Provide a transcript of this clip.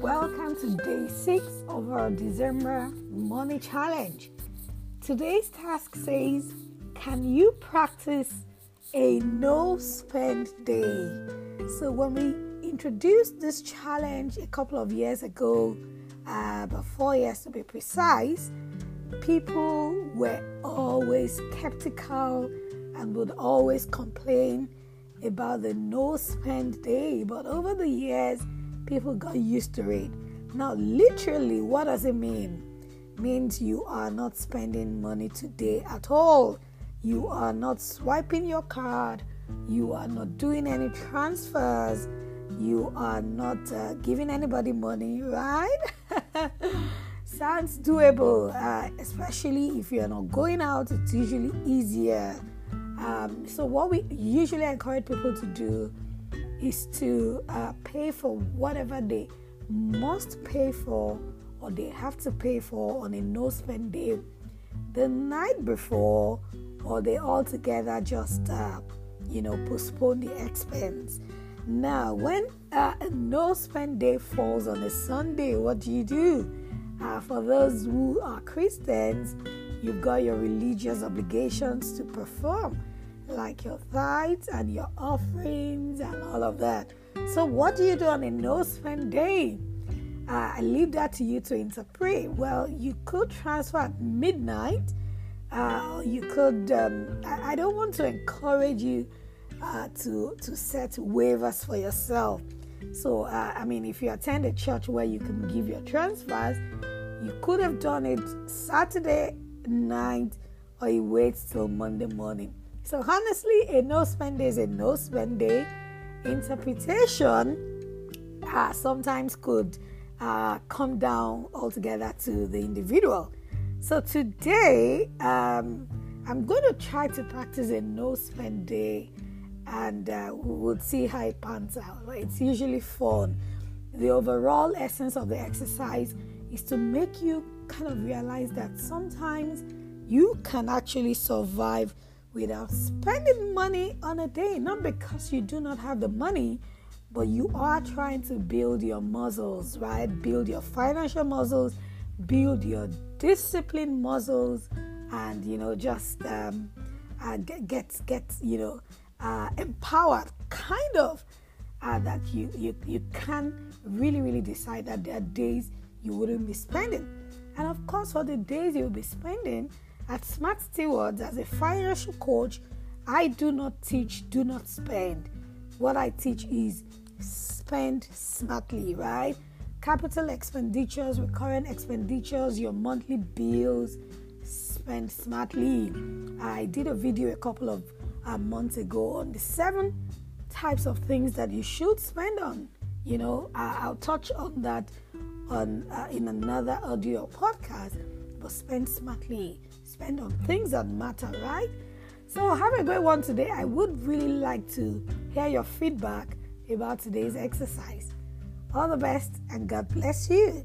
Welcome to day six of our December Money Challenge. Today's task says Can you practice a no spend day? So, when we introduced this challenge a couple of years ago, uh, about four years to be precise, people were always skeptical and would always complain about the no spend day. But over the years, people got used to it. Now, literally, what does it mean? Means you are not spending money today at all. You are not swiping your card. You are not doing any transfers. You are not uh, giving anybody money, right? Sounds doable, uh, especially if you're not going out. It's usually easier. Um, so, what we usually encourage people to do is to uh, pay for whatever they must pay for or they have to pay for on a no spend day. The night before or they altogether just uh, you know postpone the expense. Now when uh, a no spend day falls on a sunday what do you do? Uh, for those who are christians you've got your religious obligations to perform like your tithes and your offerings and all of that so, what do you do on a no spend day? Uh, I leave that to you to interpret. Well, you could transfer at midnight. Uh, you could. Um, I, I, don't want to encourage you uh, to to set waivers for yourself. So, uh, I mean, if you attend a church where you can give your transfers, you could have done it Saturday night, or you wait till Monday morning. So, honestly, a no spend day is a no spend day interpretation uh, sometimes could uh, come down altogether to the individual. So today, um, I'm going to try to practice a no spend day and uh, we'll see how it pans out. It's usually fun. The overall essence of the exercise is to make you kind of realize that sometimes you can actually survive without spending money on a day. Not because you do not have the money, but you are trying to build your muscles, right? Build your financial muscles, build your discipline muscles, and you know, just um, uh, get, get, get, you know, uh, empowered, kind of. Uh, that you, you you can really really decide that there are days you wouldn't be spending and of course for the days you'll be spending at Smart Stewards, as a financial coach, I do not teach do not spend. What I teach is spend smartly, right? Capital expenditures, recurrent expenditures, your monthly bills, spend smartly. I did a video a couple of uh, months ago on the seven types of things that you should spend on. You know, I, will touch on that on uh, in another audio podcast. But spend smartly spend on things that matter, right? So, have a great one today. I would really like to hear your feedback about today's exercise. All the best and God bless you.